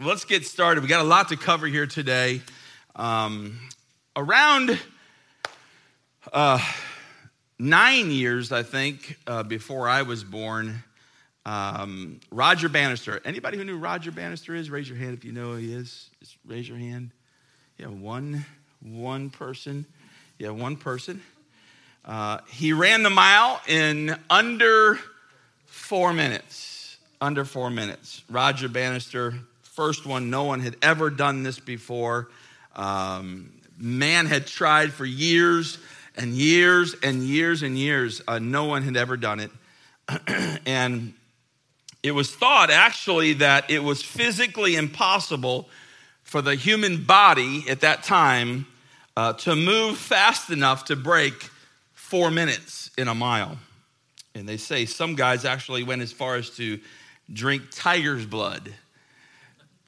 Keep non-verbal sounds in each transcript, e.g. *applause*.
let's get started. We got a lot to cover here today. Um, around uh, nine years, I think, uh, before I was born, um, Roger Bannister. Anybody who knew Roger Bannister is, raise your hand if you know who he is. Just raise your hand. Yeah, one, one person. Yeah, one person. Uh, he ran the mile in under four minutes. Under four minutes. Roger Bannister, first one. No one had ever done this before. Um, man had tried for years and years and years and years. Uh, no one had ever done it. *clears throat* and it was thought actually that it was physically impossible for the human body at that time uh, to move fast enough to break four minutes in a mile. And they say some guys actually went as far as to drink tiger's blood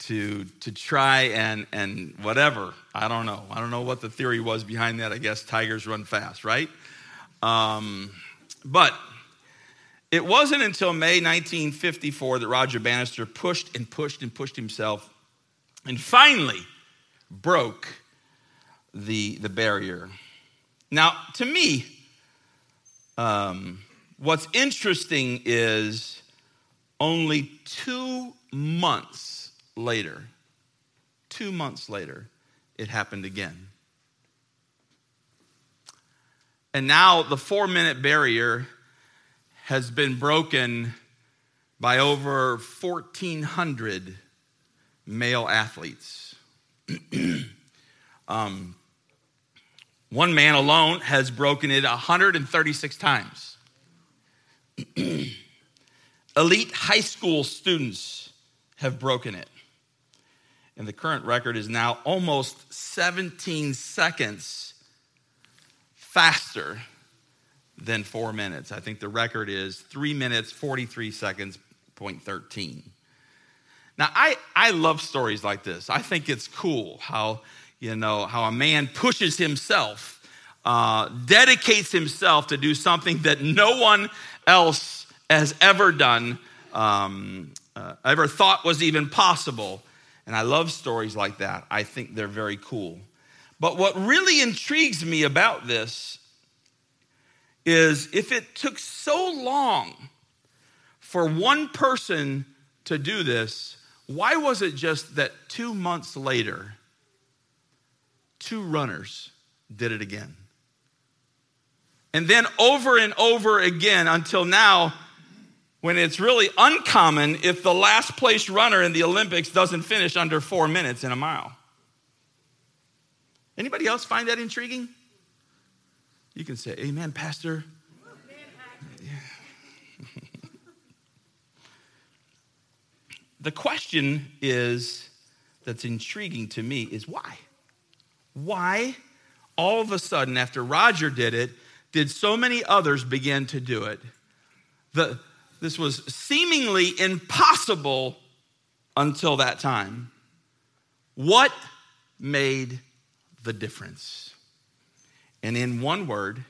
to, to try and, and whatever. I don't know. I don't know what the theory was behind that. I guess tigers run fast, right? Um, but it wasn't until May 1954 that Roger Bannister pushed and pushed and pushed himself and finally broke the, the barrier. Now, to me, um, what's interesting is only two months later, two months later, it happened again. And now the four minute barrier has been broken by over 1,400 male athletes. *clears throat* um, one man alone has broken it 136 times. *clears throat* Elite high school students have broken it. And the current record is now almost 17 seconds faster than four minutes. I think the record is three minutes, 43 seconds, point 13. Now, I, I love stories like this. I think it's cool how, you know, how a man pushes himself, uh, dedicates himself to do something that no one else has ever done, um, uh, ever thought was even possible. And I love stories like that. I think they're very cool. But what really intrigues me about this is if it took so long for one person to do this, why was it just that two months later, two runners did it again? And then over and over again until now, when it's really uncommon if the last place runner in the Olympics doesn't finish under four minutes in a mile. Anybody else find that intriguing? You can say, Amen, Pastor. *laughs* the question is that's intriguing to me is why? Why all of a sudden, after Roger did it, did so many others begin to do it? The, this was seemingly impossible until that time. What made the difference? And in one word,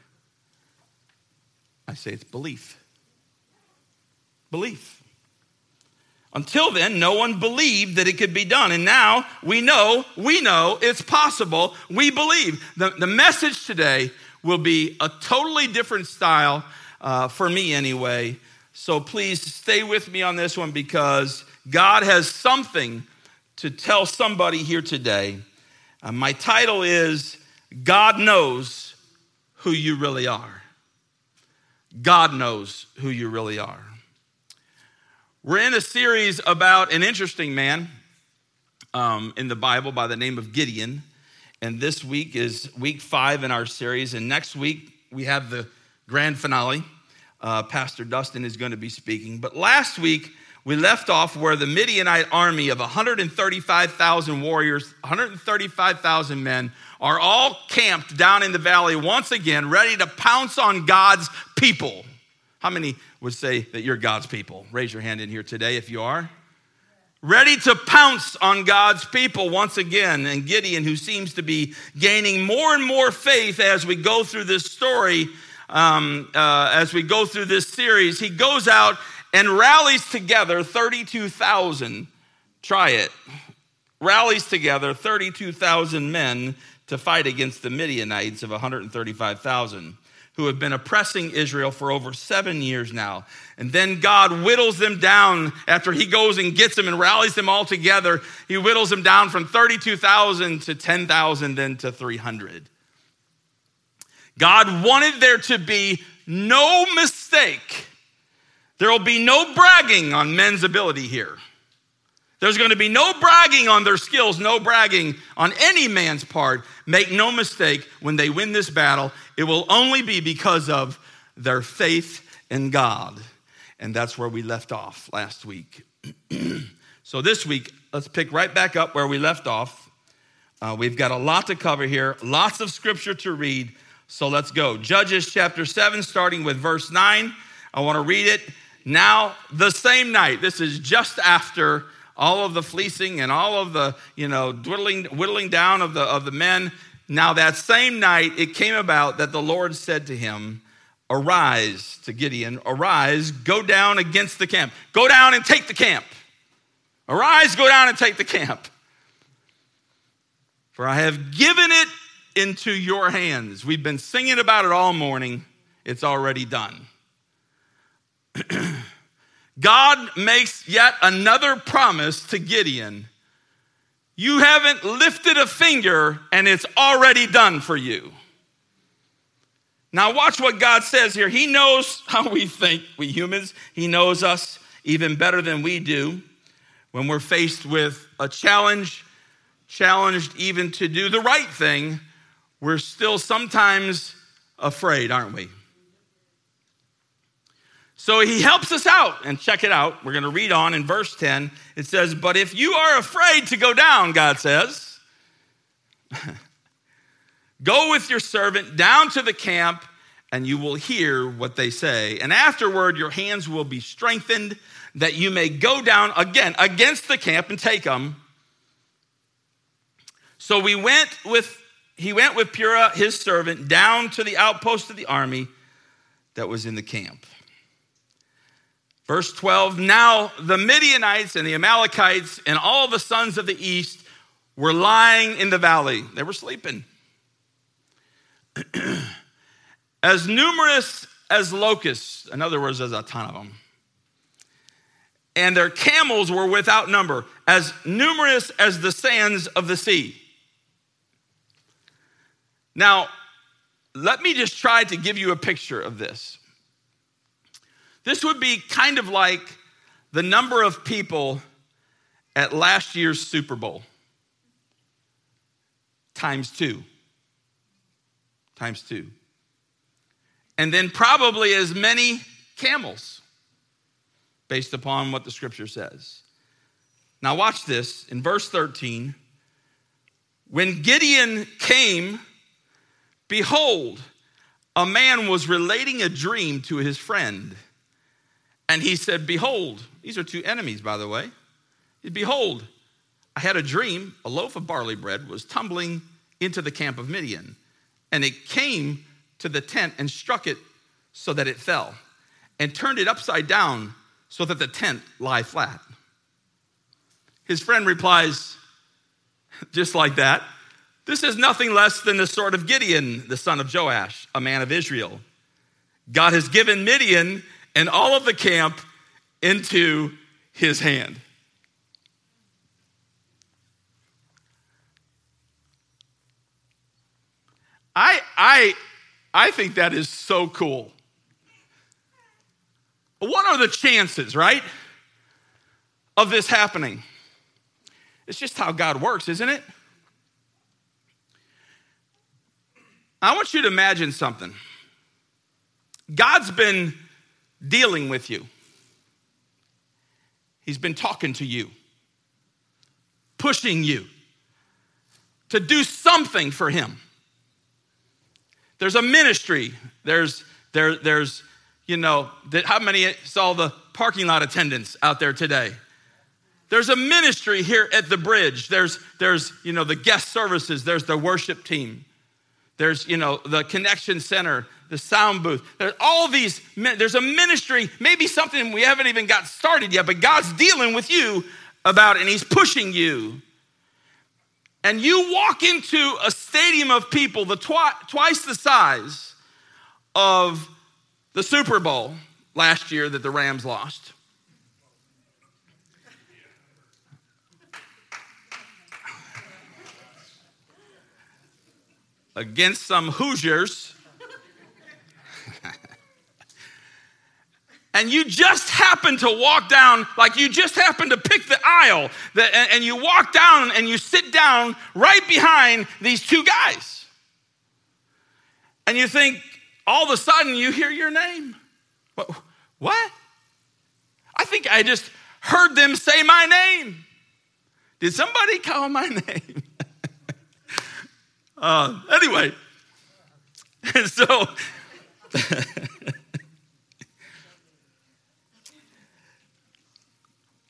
I say it's belief. Belief. Until then, no one believed that it could be done. And now we know, we know it's possible. We believe. The, the message today will be a totally different style, uh, for me anyway, so please stay with me on this one because God has something to tell somebody here today. Uh, my title is God Knows Who You Really Are. God knows who you really are. We're in a series about an interesting man um, in the Bible by the name of Gideon. And this week is week five in our series. And next week, we have the grand finale uh, Pastor Dustin is going to be speaking. But last week, we left off where the Midianite army of 135,000 warriors, 135,000 men, are all camped down in the valley once again, ready to pounce on God's people. How many would say that you're God's people? Raise your hand in here today if you are. Ready to pounce on God's people once again. And Gideon, who seems to be gaining more and more faith as we go through this story, um, uh, as we go through this series, he goes out and rallies together 32,000 try it, rallies together 32,000 men to fight against the Midianites of 135,000 who have been oppressing Israel for over seven years now. And then God whittles them down after he goes and gets them and rallies them all together. He whittles them down from 32,000 to 10,000, then to 300. God wanted there to be no mistake. There will be no bragging on men's ability here. There's going to be no bragging on their skills, no bragging on any man's part. Make no mistake, when they win this battle, it will only be because of their faith in God. And that's where we left off last week. *clears throat* so this week, let's pick right back up where we left off. Uh, we've got a lot to cover here, lots of scripture to read. So let's go. Judges chapter 7, starting with verse 9. I want to read it. Now, the same night, this is just after all of the fleecing and all of the, you know, dwindling, whittling down of the, of the men. Now, that same night, it came about that the Lord said to him, Arise to Gideon, arise, go down against the camp. Go down and take the camp. Arise, go down and take the camp. For I have given it into your hands. We've been singing about it all morning. It's already done. *clears throat* God makes yet another promise to Gideon. You haven't lifted a finger and it's already done for you. Now, watch what God says here. He knows how we think, we humans. He knows us even better than we do. When we're faced with a challenge, challenged even to do the right thing, we're still sometimes afraid, aren't we? So he helps us out. And check it out. We're going to read on in verse 10. It says, But if you are afraid to go down, God says, *laughs* go with your servant down to the camp, and you will hear what they say. And afterward, your hands will be strengthened, that you may go down again against the camp and take them. So we went with he went with Purah, his servant, down to the outpost of the army that was in the camp. Verse 12 Now the Midianites and the Amalekites and all the sons of the east were lying in the valley. They were sleeping. *clears throat* as numerous as locusts, in other words, there's a ton of them. And their camels were without number, as numerous as the sands of the sea. Now, let me just try to give you a picture of this. This would be kind of like the number of people at last year's Super Bowl times two. Times two. And then probably as many camels, based upon what the scripture says. Now, watch this in verse 13. When Gideon came, behold, a man was relating a dream to his friend. And he said, Behold, these are two enemies, by the way. Behold, I had a dream. A loaf of barley bread was tumbling into the camp of Midian, and it came to the tent and struck it so that it fell, and turned it upside down so that the tent lie flat. His friend replies, *laughs* just like that, this is nothing less than the sword of Gideon, the son of Joash, a man of Israel. God has given Midian and all of the camp into his hand. I, I, I think that is so cool. What are the chances, right, of this happening? It's just how God works, isn't it? I want you to imagine something. God's been dealing with you. He's been talking to you, pushing you to do something for Him. There's a ministry. There's, there, there's, you know, how many saw the parking lot attendants out there today? There's a ministry here at the bridge. There's, there's, you know, the guest services. There's the worship team. There's, you know, the connection center the sound booth. There's all these, there's a ministry, maybe something we haven't even got started yet, but God's dealing with you about and he's pushing you. And you walk into a stadium of people the twi- twice the size of the Super Bowl last year that the Rams lost. Against some Hoosiers *laughs* and you just happen to walk down, like you just happen to pick the aisle, that, and, and you walk down and you sit down right behind these two guys. And you think, all of a sudden, you hear your name. What? what? I think I just heard them say my name. Did somebody call my *laughs* name? Uh, anyway, *laughs* and so. *laughs*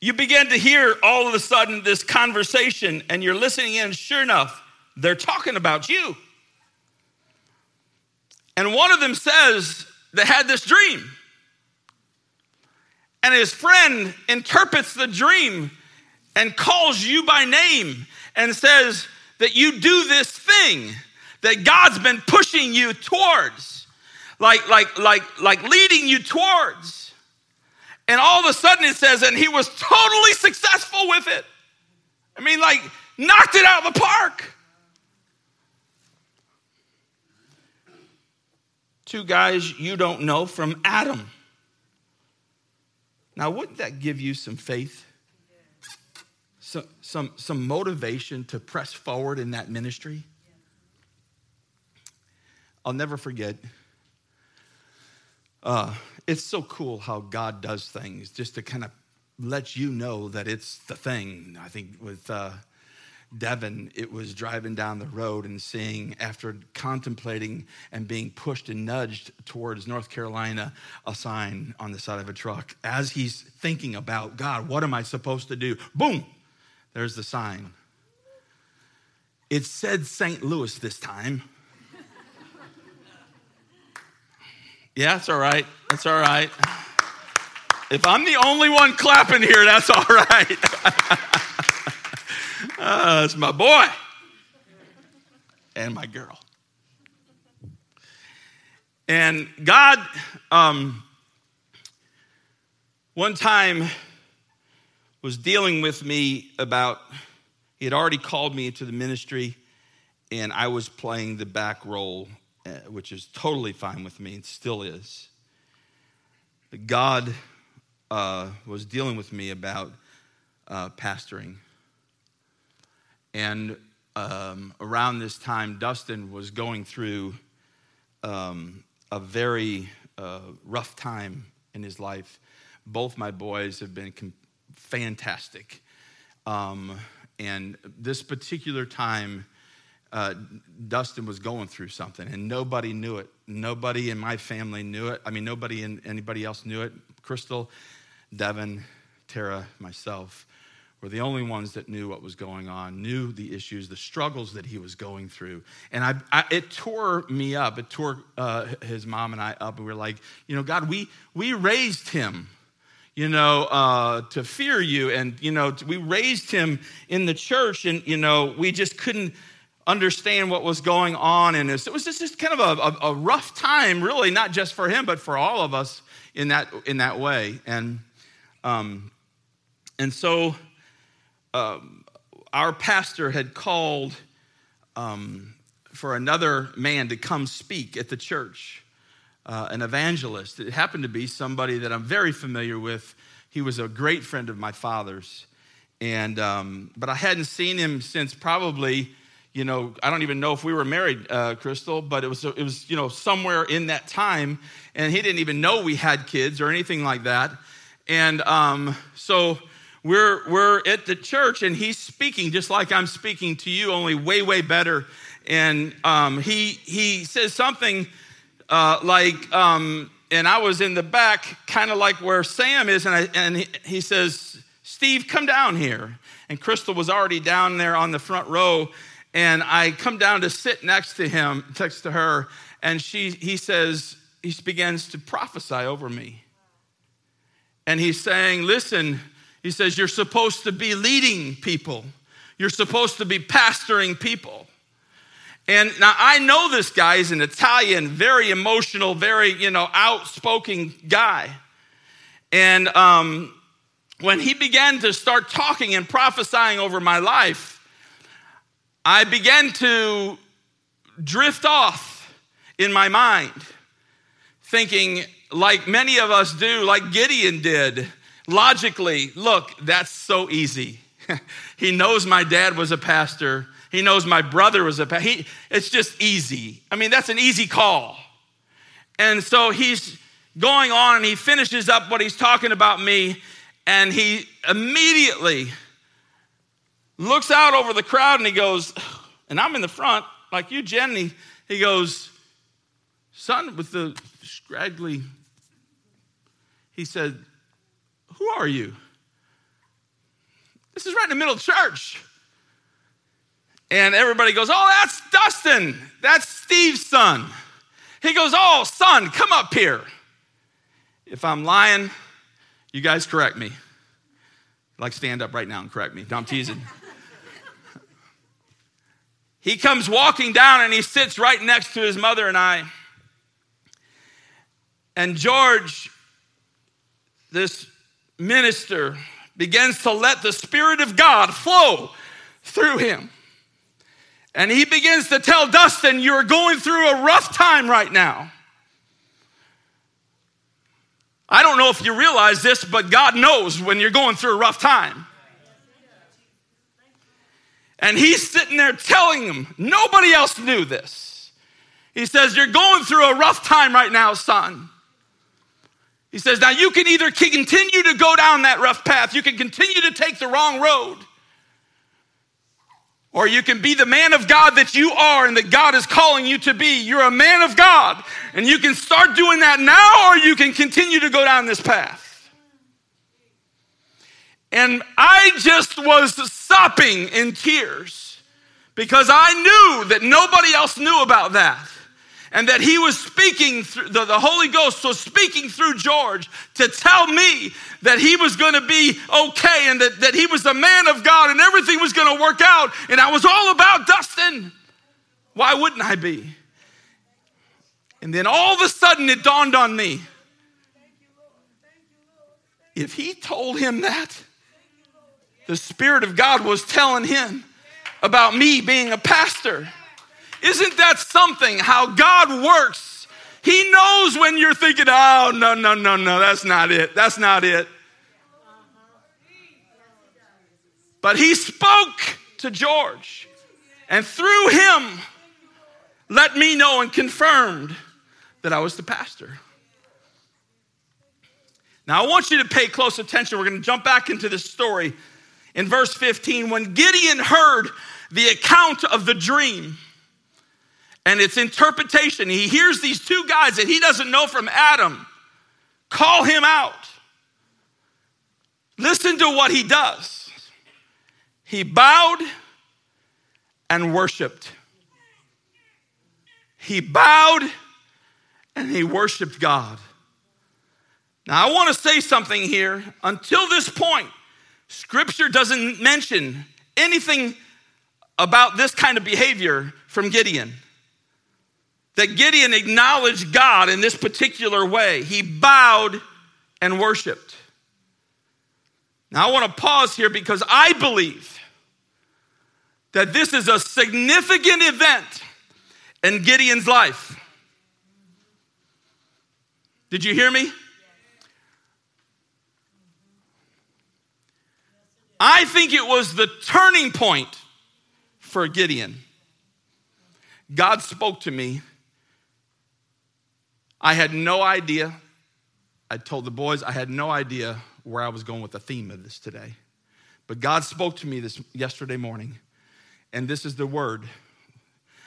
you begin to hear all of a sudden this conversation and you're listening in. Sure enough, they're talking about you. And one of them says they had this dream. And his friend interprets the dream and calls you by name and says that you do this thing that God's been pushing you towards, like, like, like, like leading you towards. And all of a sudden it says, and he was totally successful with it. I mean, like, knocked it out of the park. Two guys you don't know from Adam. Now, wouldn't that give you some faith? Some, some, motivation to press forward in that ministry? I'll never forget. Uh, it's so cool how God does things just to kind of let you know that it's the thing. I think with uh, Devin, it was driving down the road and seeing, after contemplating and being pushed and nudged towards North Carolina, a sign on the side of a truck. As he's thinking about, God, what am I supposed to do? Boom, there's the sign. It said St. Louis this time. Yeah, that's all right. That's all right. If I'm the only one clapping here, that's all right. *laughs* uh, it's my boy and my girl. And God, um, one time, was dealing with me about, he had already called me into the ministry, and I was playing the back role uh, which is totally fine with me and still is. God uh, was dealing with me about uh, pastoring. And um, around this time, Dustin was going through um, a very uh, rough time in his life. Both my boys have been com- fantastic. Um, and this particular time, uh, Dustin was going through something, and nobody knew it. Nobody in my family knew it. I mean, nobody in anybody else knew it. Crystal, Devin, Tara, myself were the only ones that knew what was going on, knew the issues, the struggles that he was going through. And I, I it tore me up. It tore uh, his mom and I up. And we were like, you know, God, we, we raised him you know, uh, to fear you. And, you know, we raised him in the church, and, you know, we just couldn't understand what was going on. And it was just, just kind of a, a, a, rough time, really, not just for him, but for all of us in that, in that way. And, um, and so um, our pastor had called um, for another man to come speak at the church, uh, an evangelist. It happened to be somebody that I'm very familiar with. He was a great friend of my father's. And, um, but I hadn't seen him since probably you know, I don't even know if we were married, uh, Crystal, but it was, it was, you know, somewhere in that time. And he didn't even know we had kids or anything like that. And um, so we're, we're at the church and he's speaking just like I'm speaking to you, only way, way better. And um, he, he says something uh, like, um, and I was in the back, kind of like where Sam is, and, I, and he, he says, Steve, come down here. And Crystal was already down there on the front row, and I come down to sit next to him, next to her, and she, he says, he begins to prophesy over me. And he's saying, Listen, He says, You're supposed to be leading people, you're supposed to be pastoring people. And now I know this guy is an Italian, very emotional, very, you know, outspoken guy. And um, when he began to start talking and prophesying over my life, I began to drift off in my mind, thinking, like many of us do, like Gideon did, logically, look, that's so easy. *laughs* he knows my dad was a pastor. He knows my brother was a pastor. He, it's just easy. I mean, that's an easy call. And so he's going on and he finishes up what he's talking about me and he immediately looks out over the crowd and he goes, and I'm in the front, like you, Jenny. He goes, son with the scraggly, he said, Who are you? This is right in the middle of church. And everybody goes, Oh, that's Dustin. That's Steve's son. He goes, Oh, son, come up here. If I'm lying, you guys correct me. Like, stand up right now and correct me. No, I'm teasing. *laughs* he comes walking down and he sits right next to his mother and I. And George, this minister, begins to let the Spirit of God flow through him. And he begins to tell Dustin, You're going through a rough time right now. I don't know if you realize this, but God knows when you're going through a rough time. And he's sitting there telling him, nobody else knew this. He says, You're going through a rough time right now, son. He says, Now you can either continue to go down that rough path, you can continue to take the wrong road, or you can be the man of God that you are and that God is calling you to be. You're a man of God, and you can start doing that now, or you can continue to go down this path. And I just was sopping in tears because I knew that nobody else knew about that and that he was speaking through the, the Holy Ghost was speaking through George to tell me that he was going to be okay and that, that he was a man of God and everything was going to work out. And I was all about Dustin. Why wouldn't I be? And then all of a sudden it dawned on me if he told him that, the Spirit of God was telling him about me being a pastor. Isn't that something how God works? He knows when you're thinking, oh, no, no, no, no, that's not it. That's not it. But he spoke to George, and through him, let me know and confirmed that I was the pastor. Now, I want you to pay close attention. We're going to jump back into this story in verse 15. When Gideon heard the account of the dream, and its interpretation. He hears these two guys that he doesn't know from Adam call him out. Listen to what he does. He bowed and worshiped. He bowed and he worshiped God. Now, I want to say something here. Until this point, scripture doesn't mention anything about this kind of behavior from Gideon that Gideon acknowledged God in this particular way. He bowed and worshiped. Now, I want to pause here because I believe that this is a significant event in Gideon's life. Did you hear me? I think it was the turning point for Gideon. God spoke to me I had no idea. I told the boys I had no idea where I was going with the theme of this today. But God spoke to me this yesterday morning, and this is the word.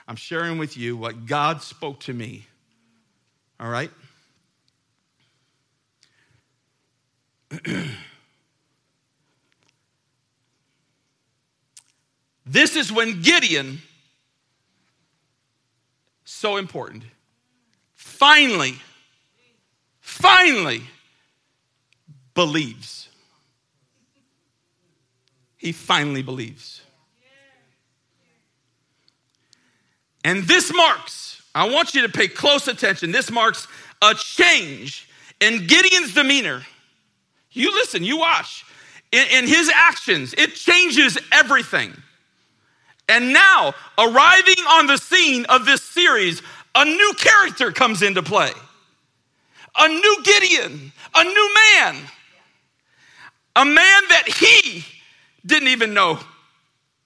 I'm sharing with you what God spoke to me. All right? *clears throat* this is when Gideon, so important finally, finally believes. he finally believes. And this marks, I want you to pay close attention, this marks a change in Gideon's demeanor. You listen, you watch. In, in his actions, it changes everything. And now, arriving on the scene of this series, a new character comes into play. A new Gideon, a new man. A man that he didn't even know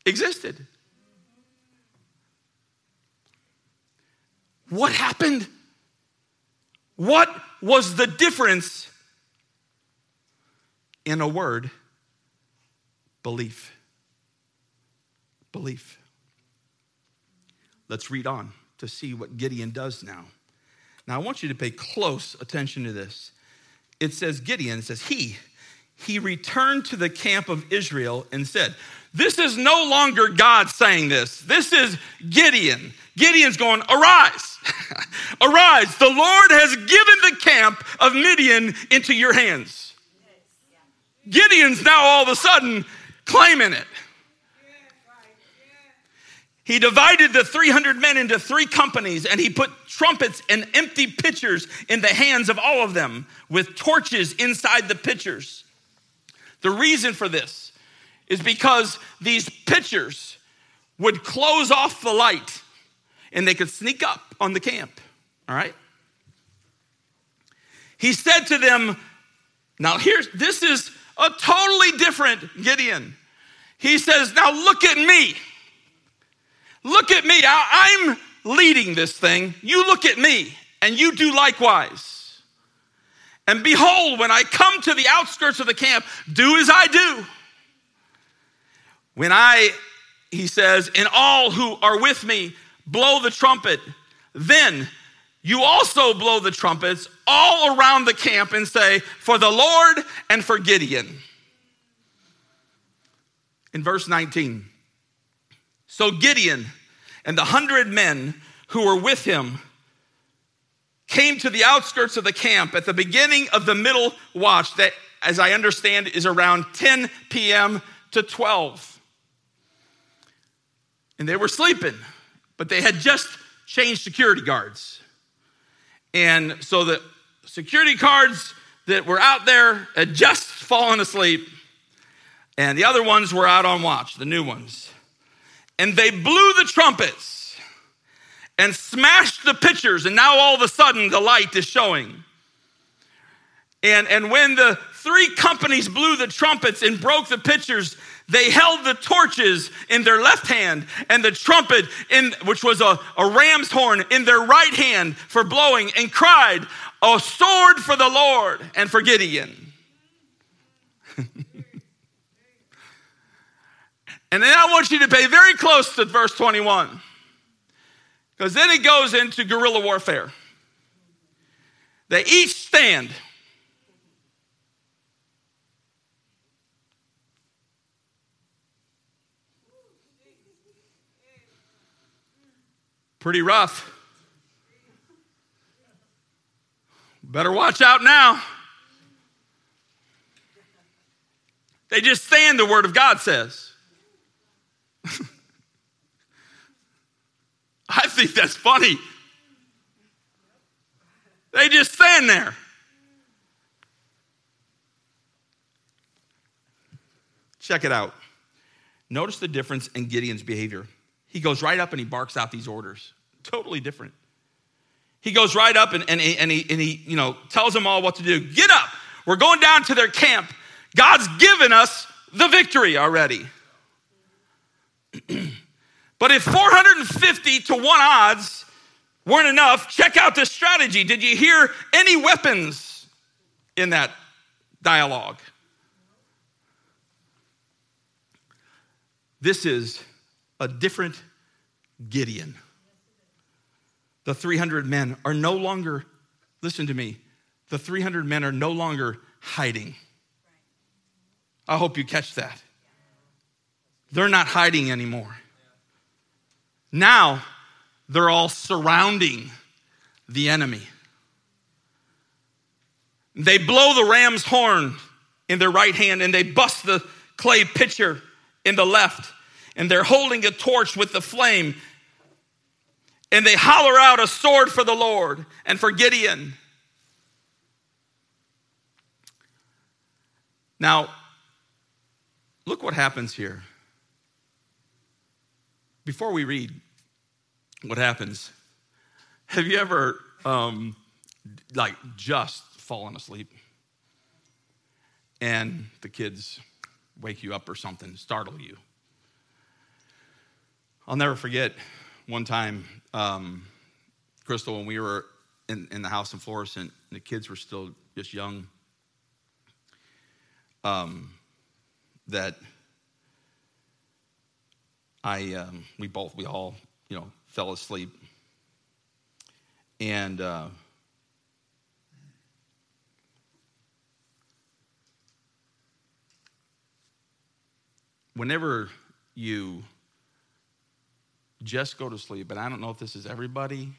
existed. What happened? What was the difference in a word? Belief. Belief. Let's read on to see what Gideon does now. Now, I want you to pay close attention to this. It says, Gideon, it says, he, he returned to the camp of Israel and said, This is no longer God saying this. This is Gideon. Gideon's going, Arise, *laughs* arise. The Lord has given the camp of Midian into your hands. Gideon's now all of a sudden claiming it. He divided the 300 men into three companies and he put trumpets and empty pitchers in the hands of all of them with torches inside the pitchers. The reason for this is because these pitchers would close off the light and they could sneak up on the camp. All right? He said to them, now here's this is a totally different Gideon. He says, Now look at me. Look at me. I, am leading this thing. You look at me, and you do likewise. And behold, when I come to the outskirts of the camp, do as I do. When I, he says, and all who are with me blow the trumpet, then you also blow the trumpets all around the camp and say, For the Lord and for Gideon. In verse 19, so Gideon and the hundred men who were with him came to the outskirts of the camp at the beginning of the middle watch, that, as I understand, is around 10 p.m. to 12. And they were sleeping, but they had just changed security guards. And so the security guards that were out there had just fallen asleep, and the other ones were out on watch, the new ones and they blew the trumpets and smashed the pitchers, and now all of a sudden the light is showing. And, and when the three companies blew the trumpets and broke the pitchers, they held the torches in their left hand and the trumpet, in, which was a, a ram's horn, in their right hand for blowing, and cried, A sword for the Lord and for Gideon. *laughs* And then I want you to pay very close to verse 21, because then it goes into guerrilla warfare. They each stand. Pretty rough. Better watch out now. They just stand, the word of God says. I think that's funny. They just stand there. Check it out. Notice the difference in Gideon's behavior. He goes right up and he barks out these orders. Totally different. He goes right up and, and, and, he, and he, you know, tells them all what to do. Get up. We're going down to their camp. God's given us the victory already. *clears throat* but if 450 to 1 odds weren't enough, check out this strategy. Did you hear any weapons in that dialogue? This is a different Gideon. The 300 men are no longer, listen to me, the 300 men are no longer hiding. I hope you catch that. They're not hiding anymore. Now they're all surrounding the enemy. They blow the ram's horn in their right hand and they bust the clay pitcher in the left, and they're holding a torch with the flame. And they holler out a sword for the Lord and for Gideon. Now, look what happens here. Before we read what happens, have you ever, um, like, just fallen asleep? And the kids wake you up or something, startle you. I'll never forget one time, um, Crystal, when we were in, in the house in Florissant, and the kids were still just young, um, that I, um, we both, we all, you know, fell asleep. And uh, whenever you just go to sleep, and I don't know if this is everybody,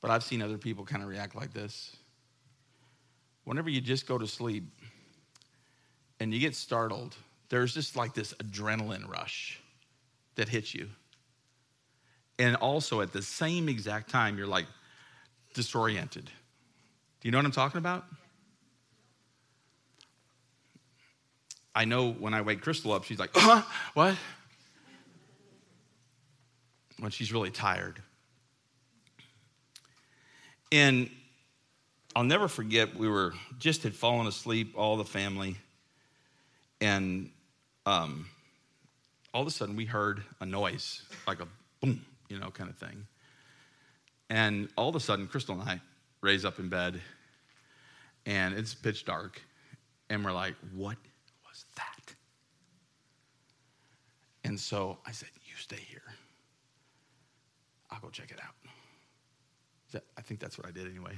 but I've seen other people kind of react like this. Whenever you just go to sleep and you get startled, there's just like this adrenaline rush that hits you. And also at the same exact time, you're like disoriented. Do you know what I'm talking about? I know when I wake Crystal up, she's like, huh? What? When she's really tired. And I'll never forget, we were just had fallen asleep, all the family. And um, all of a sudden, we heard a noise, like a boom, you know, kind of thing. And all of a sudden, Crystal and I raise up in bed, and it's pitch dark. And we're like, what was that? And so I said, You stay here. I'll go check it out. I think that's what I did anyway.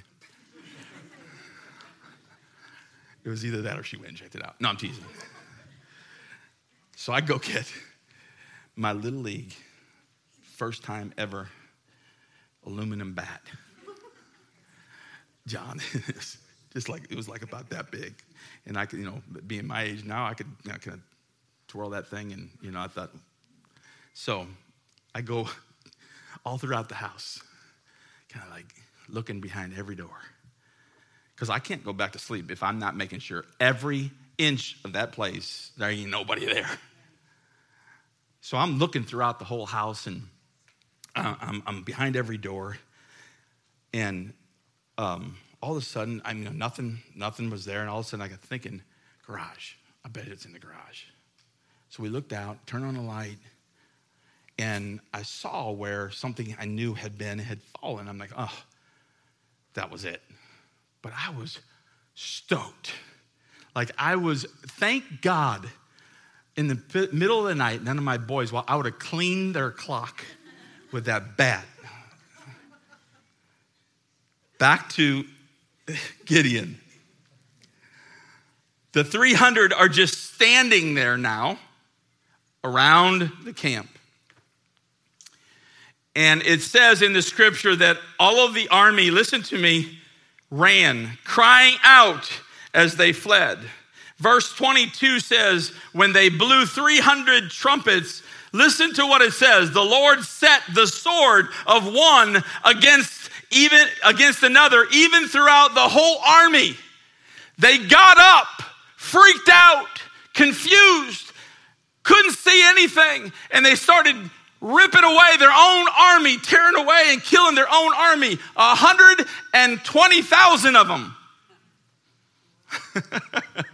it was either that or she went and checked it out. No, I'm teasing. So I go get my little league, first time ever, aluminum bat. John, *laughs* just like it was like about that big, and I could, you know, being my age now, I could, I could twirl that thing, and you know, I thought. So, I go *laughs* all throughout the house, kind of like looking behind every door, because I can't go back to sleep if I'm not making sure every inch of that place there ain't nobody there. So I'm looking throughout the whole house, and I'm, I'm behind every door, and um, all of a sudden, I mean, nothing, nothing was there, and all of a sudden, I got thinking, garage. I bet it's in the garage. So we looked out, turned on the light, and I saw where something I knew had been had fallen. I'm like, oh, that was it. But I was stoked. Like I was, thank God, in the middle of the night, none of my boys, well, I would have cleaned their clock with that bat. Back to Gideon. The 300 are just standing there now around the camp. And it says in the scripture that all of the army, listen to me, ran, crying out as they fled. Verse 22 says, when they blew 300 trumpets, listen to what it says. The Lord set the sword of one against even against another, even throughout the whole army. They got up, freaked out, confused, couldn't see anything, and they started ripping away their own army, tearing away and killing their own army. 120,000 of them. *laughs*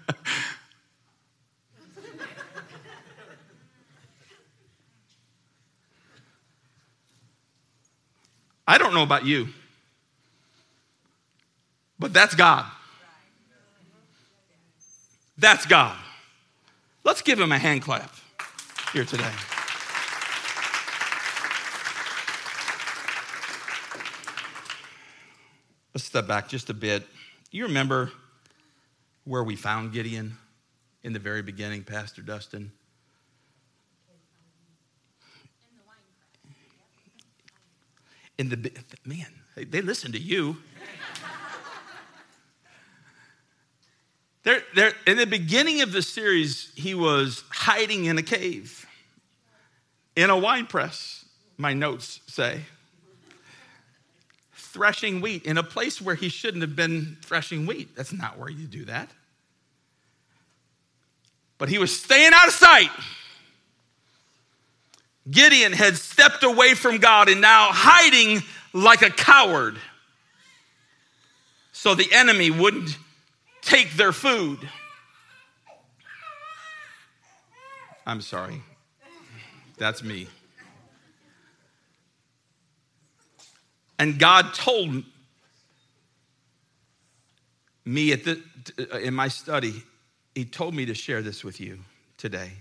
I don't know about you, but that's God. That's God. Let's give him a hand clap here today. Let's step back just a bit. You remember where we found Gideon in the very beginning, Pastor Dustin? In the man, they listen to you. There, in the beginning of the series, he was hiding in a cave, in a wine press, my notes say, threshing wheat in a place where he shouldn't have been threshing wheat. That's not where you do that. But he was staying out of sight. Gideon had stepped away from God and now hiding like a coward so the enemy wouldn't take their food. I'm sorry. That's me. And God told me at the, in my study, He told me to share this with you today.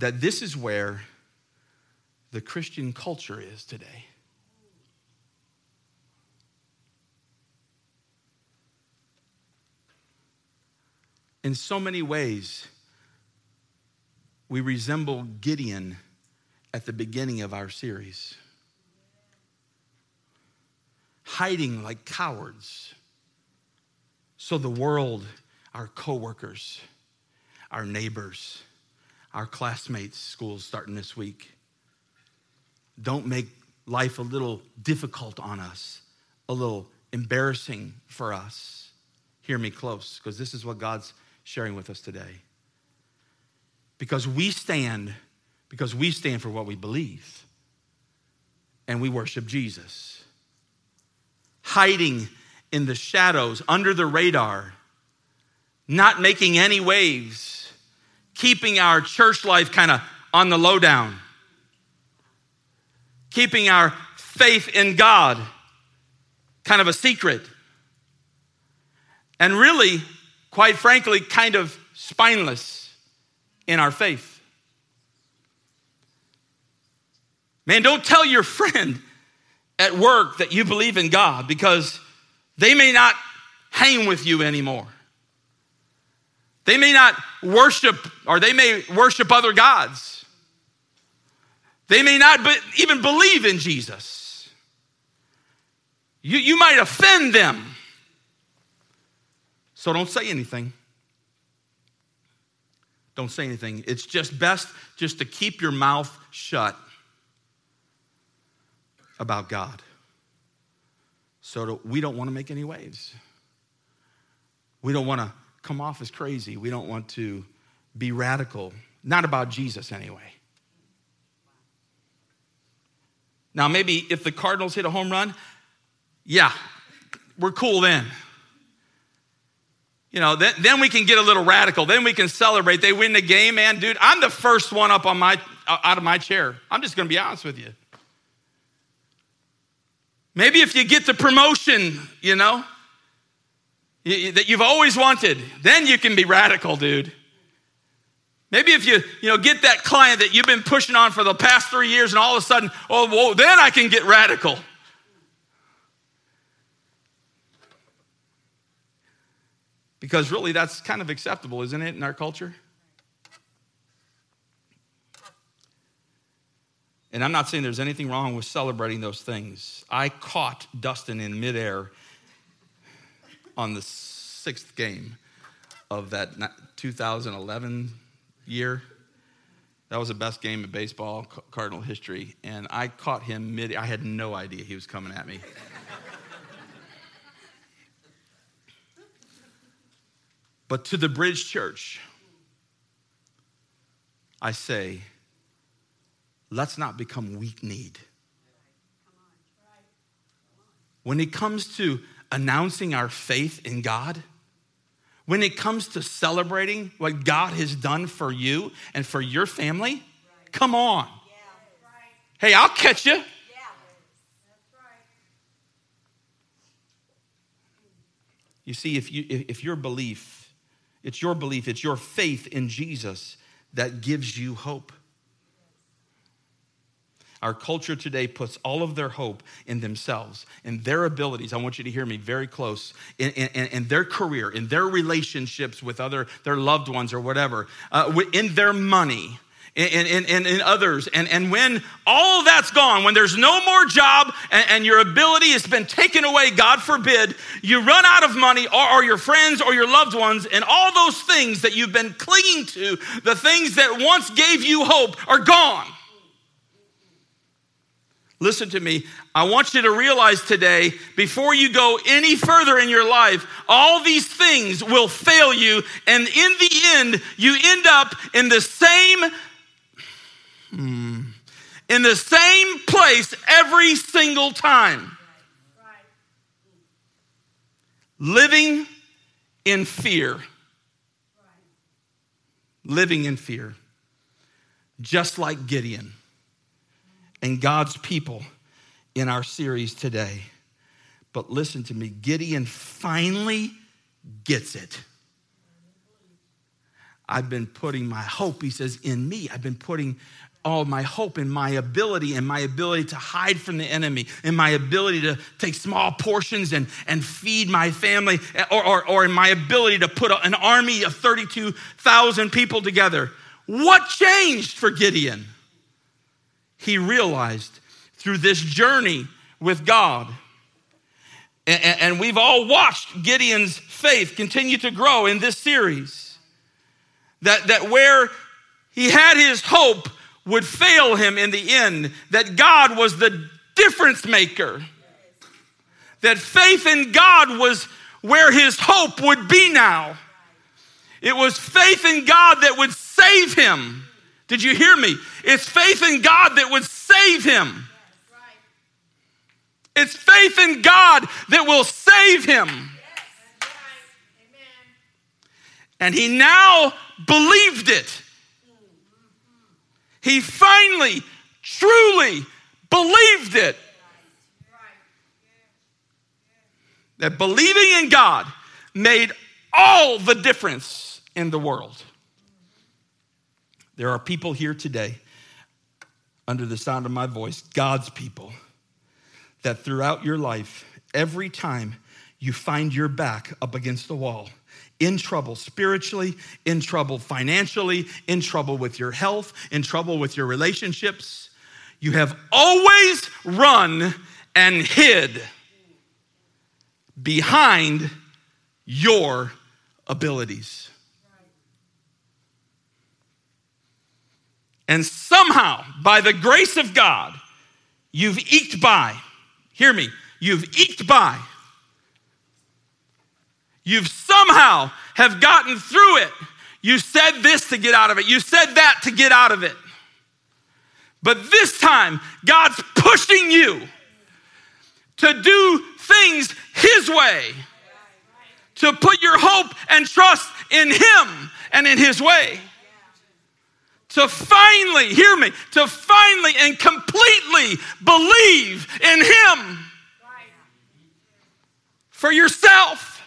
That this is where the Christian culture is today. In so many ways, we resemble Gideon at the beginning of our series, hiding like cowards so the world, our coworkers, our neighbors, our classmates, schools starting this week, don't make life a little difficult on us, a little embarrassing for us. Hear me close, because this is what God's sharing with us today. Because we stand, because we stand for what we believe, and we worship Jesus. Hiding in the shadows, under the radar, not making any waves, keeping our church life kind of on the lowdown, keeping our faith in God kind of a secret. And really, quite frankly, kind of spineless in our faith. Man, don't tell your *laughs* friend at work that you believe in God because they may not hang with you anymore. They may not worship, or they may worship other gods. They may not be, even believe in Jesus. You, you might offend them. So don't say anything. Don't say anything. It's just best just to keep your mouth shut about God. So we don't want to make any waves. We don't want to come off as crazy. We don't want to be radical. Not about Jesus, anyway. Now, maybe if the Cardinals hit a home run, yeah, we're cool then. You know, then, then we can get a little radical. Then we can celebrate. They win the game, man, dude. I'm the first one up on my uh, out of my chair. I'm just going to be honest with you. Maybe if you get the promotion, you know, that you've always wanted, then you can be radical, dude. Maybe if you, you know, get that client that you've been pushing on for the past three years and all of a sudden, oh, whoa, then I can get radical. Because really, that's kind of acceptable, isn't it, in our culture? And I'm not saying there's anything wrong with celebrating those things. I caught Dustin in midair on the sixth game of that 2011 year. That was the best game of baseball, Cardinal history. And I caught him mid, I had no idea he was coming at me. But to the Bridge Church, I say, let's not become weak kneed. When it comes to announcing our faith in God, when it comes to celebrating what God has done for you and for your family, come on. Hey, I'll catch you. You see, if, you, if your belief it's your belief, it's your faith in Jesus that gives you hope. Our culture today puts all of their hope in themselves, in their abilities. I want you to hear me very close, in, in, in their career, in their relationships with other, their loved ones or whatever, uh, in their money, in, others. And, and when all that's gone, when there's no more job and, and, your ability has been taken away, God forbid, you run out of money or, or your friends or your loved ones, and all those things that you've been clinging to, the things that once gave you hope, are gone. Listen to me. I want you to realize today, before you go any further in your life, all these things will fail you. And in the end, you end up in the same, hmm, in the same place every single time. Living in fear. Living in fear. Just like Gideon and God's people in our series today. But listen to me Gideon finally gets it. I've been putting my hope, he says, in me. I've been putting all my hope in my ability and my ability to hide from the enemy and my ability to take small portions and, and feed my family or, or, or in my ability to put an army of 32,000 people together. What changed for Gideon? He realized through this journey with God. And, we've all watched Gideon's faith continue to grow in this series. That, that where he had his hope would fail him in the end, that God was the difference maker. That faith in God was where his hope would be now. It was faith in God that would save him. Did you hear me? It's faith in God that would save him. It's faith in God that will save him. And he now believed it. He finally, truly believed it. That believing in God made all the difference in the world. There are people here today, under the sound of my voice, God's people, that throughout your life, every time you find your back up against the wall, in trouble spiritually, in trouble financially, in trouble with your health, in trouble with your relationships, you have always run and hid behind your abilities. And somehow, by the grace of God, you've eked by. Hear me, you've eked by. You've somehow have gotten through it. You said this to get out of it. You said that to get out of it. But this time, God's pushing you to do things His way, to put your hope and trust in Him and in His way to finally, hear me, to finally and completely believe in Him for yourself.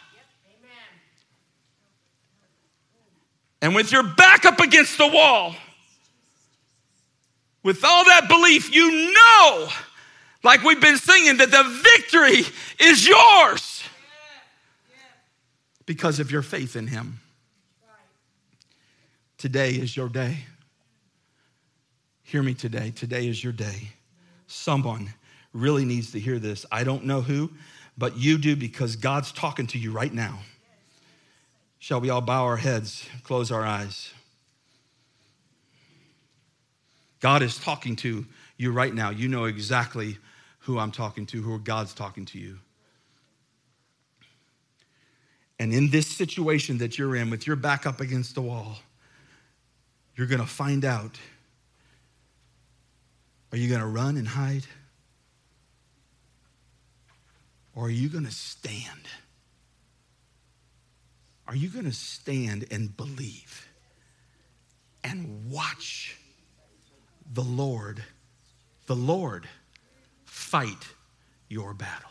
And with your back up against the wall, with all that belief, you know, like we've been singing, that the victory is yours because of your faith in Him. Today is your day. Hear me today. Today is your day. Someone really needs to hear this. I don't know who, but you do because God's talking to you right now. Shall we all bow our heads, close our eyes? God is talking to you right now. You know exactly who I'm talking to, who God's talking to you. And in this situation that you're in, with your back up against the wall, you're going to find out are you going to run and hide? Or are you going to stand? Are you going to stand and believe and watch the Lord, the Lord, fight your battle?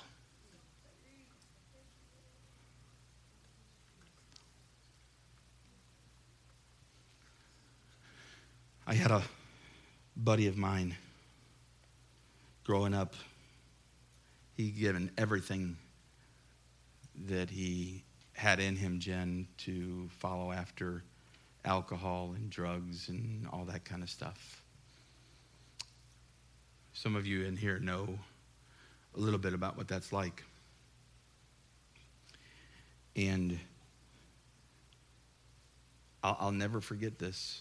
I had a buddy of mine growing up, he given everything that he had in him, Jen, to follow after alcohol and drugs and all that kind of stuff. Some of you in here know a little bit about what that's like. And I'll, I'll never forget this.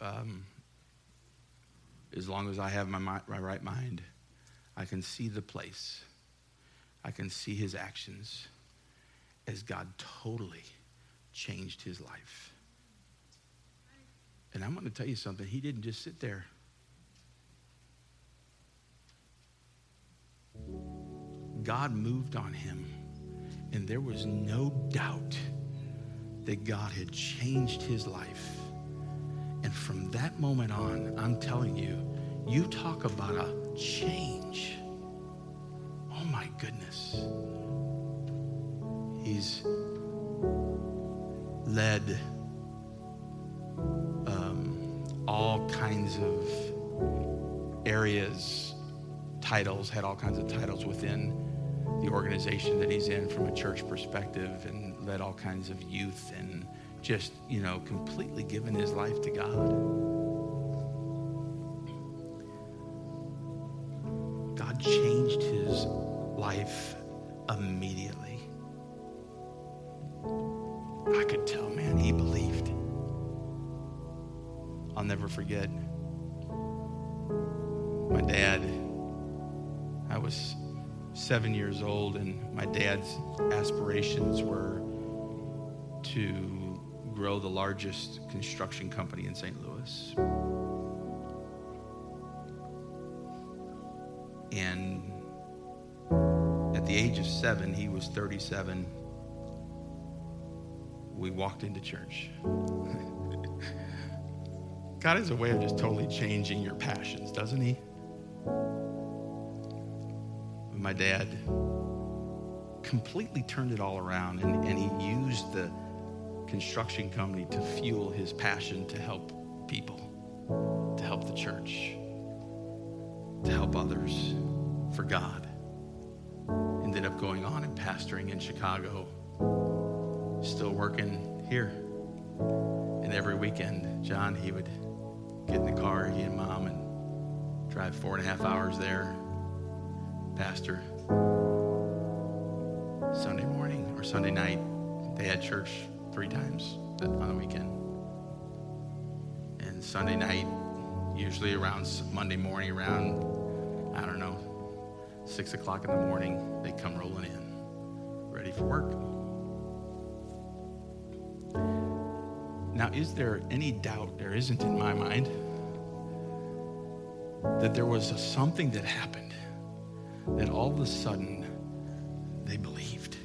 Um, as long as I have my, my right mind, I can see the place. I can see his actions as God totally changed his life. And I'm going to tell you something. He didn't just sit there. God moved on him, and there was no doubt that God had changed his life. And from that moment on, I'm telling you, you talk about a change. Oh my goodness. He's led um, all kinds of areas, titles, had all kinds of titles within the organization that he's in from a church perspective and led all kinds of youth and just, you know, completely given his life to God. God changed his life immediately. I could tell, man, he believed. I'll never forget my dad. I was seven years old, and my dad's aspirations were to grow the largest construction company in St. Louis. And at the age of seven, he was 37. We walked into church. *laughs* God has a way of just totally changing your passions, doesn't he? my dad completely turned it all around and, and he used the construction company to fuel his passion to help people, to help the church, to help others for God. Ended up going on and pastoring in Chicago, still working here. And every weekend, John, he would get in the car, he and mom, and drive four and a half hours there pastor Sunday morning or Sunday night. They had church three times on the weekend. And Sunday night, usually around Monday morning, around, I don't know, six o'clock in the morning, they come rolling in, ready for work. Now, is there any doubt? There isn't in my mind that there was a, something that happened that all of a sudden they believed.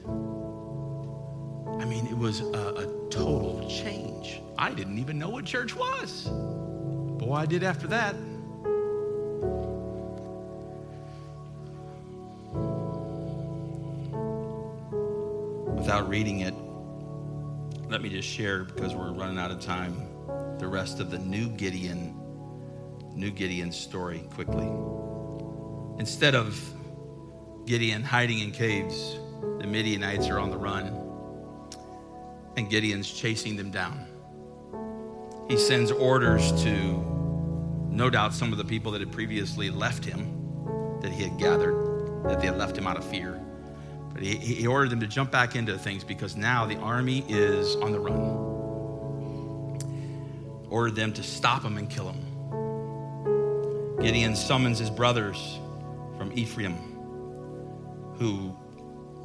I mean, it was a, a, total change. I didn't even know what church was. Boy, I did after that. Without reading it, let me just share because we're running out of time the rest of the new Gideon, new Gideon story quickly. Instead of Gideon hiding in caves. The Midianites are on the run, and Gideon's chasing them down. He sends orders to, no doubt, some of the people that had previously left him, that he had gathered, that they had left him out of fear. But he, he ordered them to jump back into things because now the army is on the run. Ordered them to stop him and kill him. Gideon summons his brothers from Ephraim who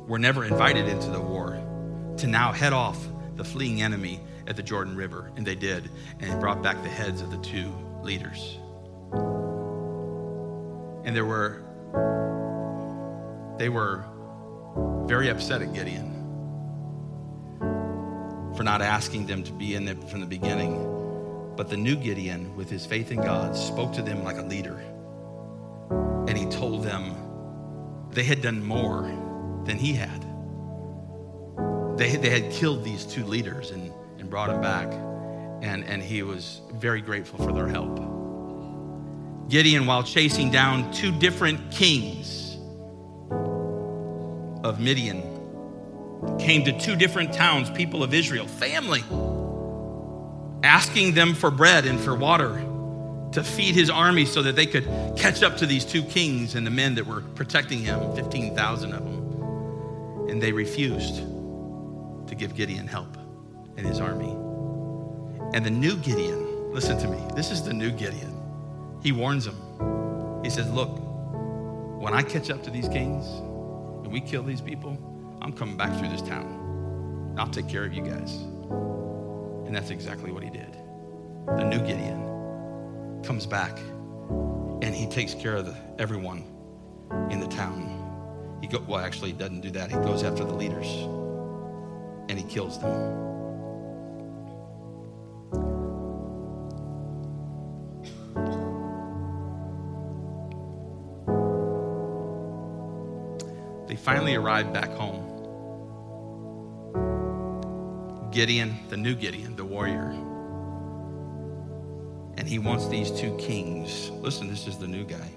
were never invited into the war to now head off the fleeing enemy at the Jordan River. And they did. And brought back the heads of the two leaders. And there were, they were very upset at Gideon for not asking them to be in it from the beginning. But the new Gideon, with his faith in God, spoke to them like a leader. And he told them they had done more than he had. They, they had killed these two leaders and, and brought him back, and, and he was very grateful for their help. Gideon, while chasing down two different kings of Midian, came to two different towns, people of Israel, family. asking them for bread and for water to feed his army so that they could catch up to these two kings and the men that were protecting him 15,000 of them. And they refused to give Gideon help and his army. And the new Gideon, listen to me, this is the new Gideon. He warns them. He says, Look, when I catch up to these kings and we kill these people, I'm coming back through this town. I'll take care of you guys. And that's exactly what he did. The new Gideon comes back and he takes care of the, everyone in the town. He go, well, actually, he doesn't do that. He goes after the leaders and he kills them. They finally arrived back home. Gideon, the new Gideon, the warrior. And he wants these two kings, listen, this is the new guy,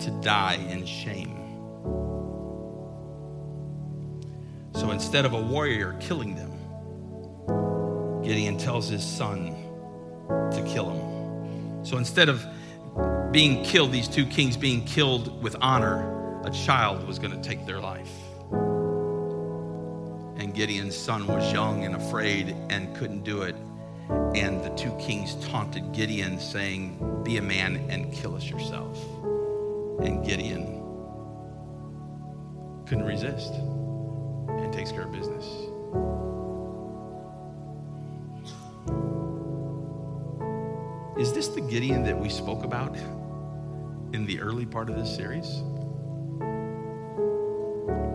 to die in shame. Instead of a warrior killing them, Gideon tells his son to kill him. So instead of being killed, these two kings being killed with honor, a child was going to take their life. And Gideon's son was young and afraid and couldn't do it. And the two kings taunted Gideon, saying, Be a man and kill us yourself. And Gideon couldn't resist and takes care of business. Is this the Gideon that we spoke about in the early part of this series?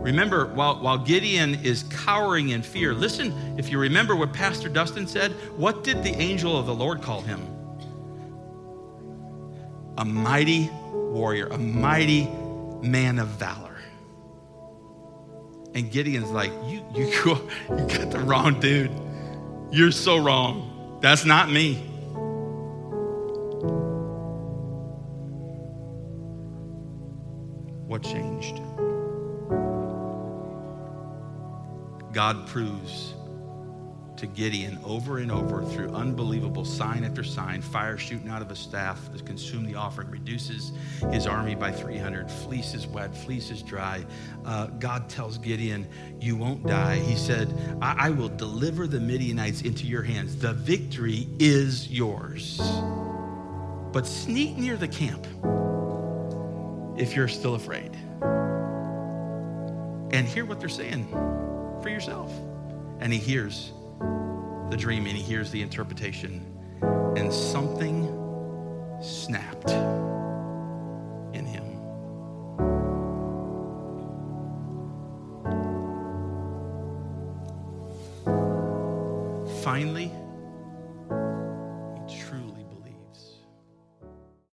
Remember, while, while Gideon is cowering in fear, listen, if you remember what Pastor Dustin said, what did the angel of the Lord call him? A mighty warrior, a mighty man of valor. And Gideon's like, you, you, *laughs* you got the wrong dude. You're so wrong. That's not me. What changed? God proves to Gideon over and over through unbelievable sign after sign, fire shooting out of a staff that consumed the offering, reduces his army by 300, fleece is wet, fleece is dry. Uh, God tells Gideon, You won't die. He said, I-, I will deliver the Midianites into your hands. The victory is yours. But sneak near the camp if you're still afraid. And hear what they're saying for yourself. And he hears the dream and he hears the interpretation, and something snapped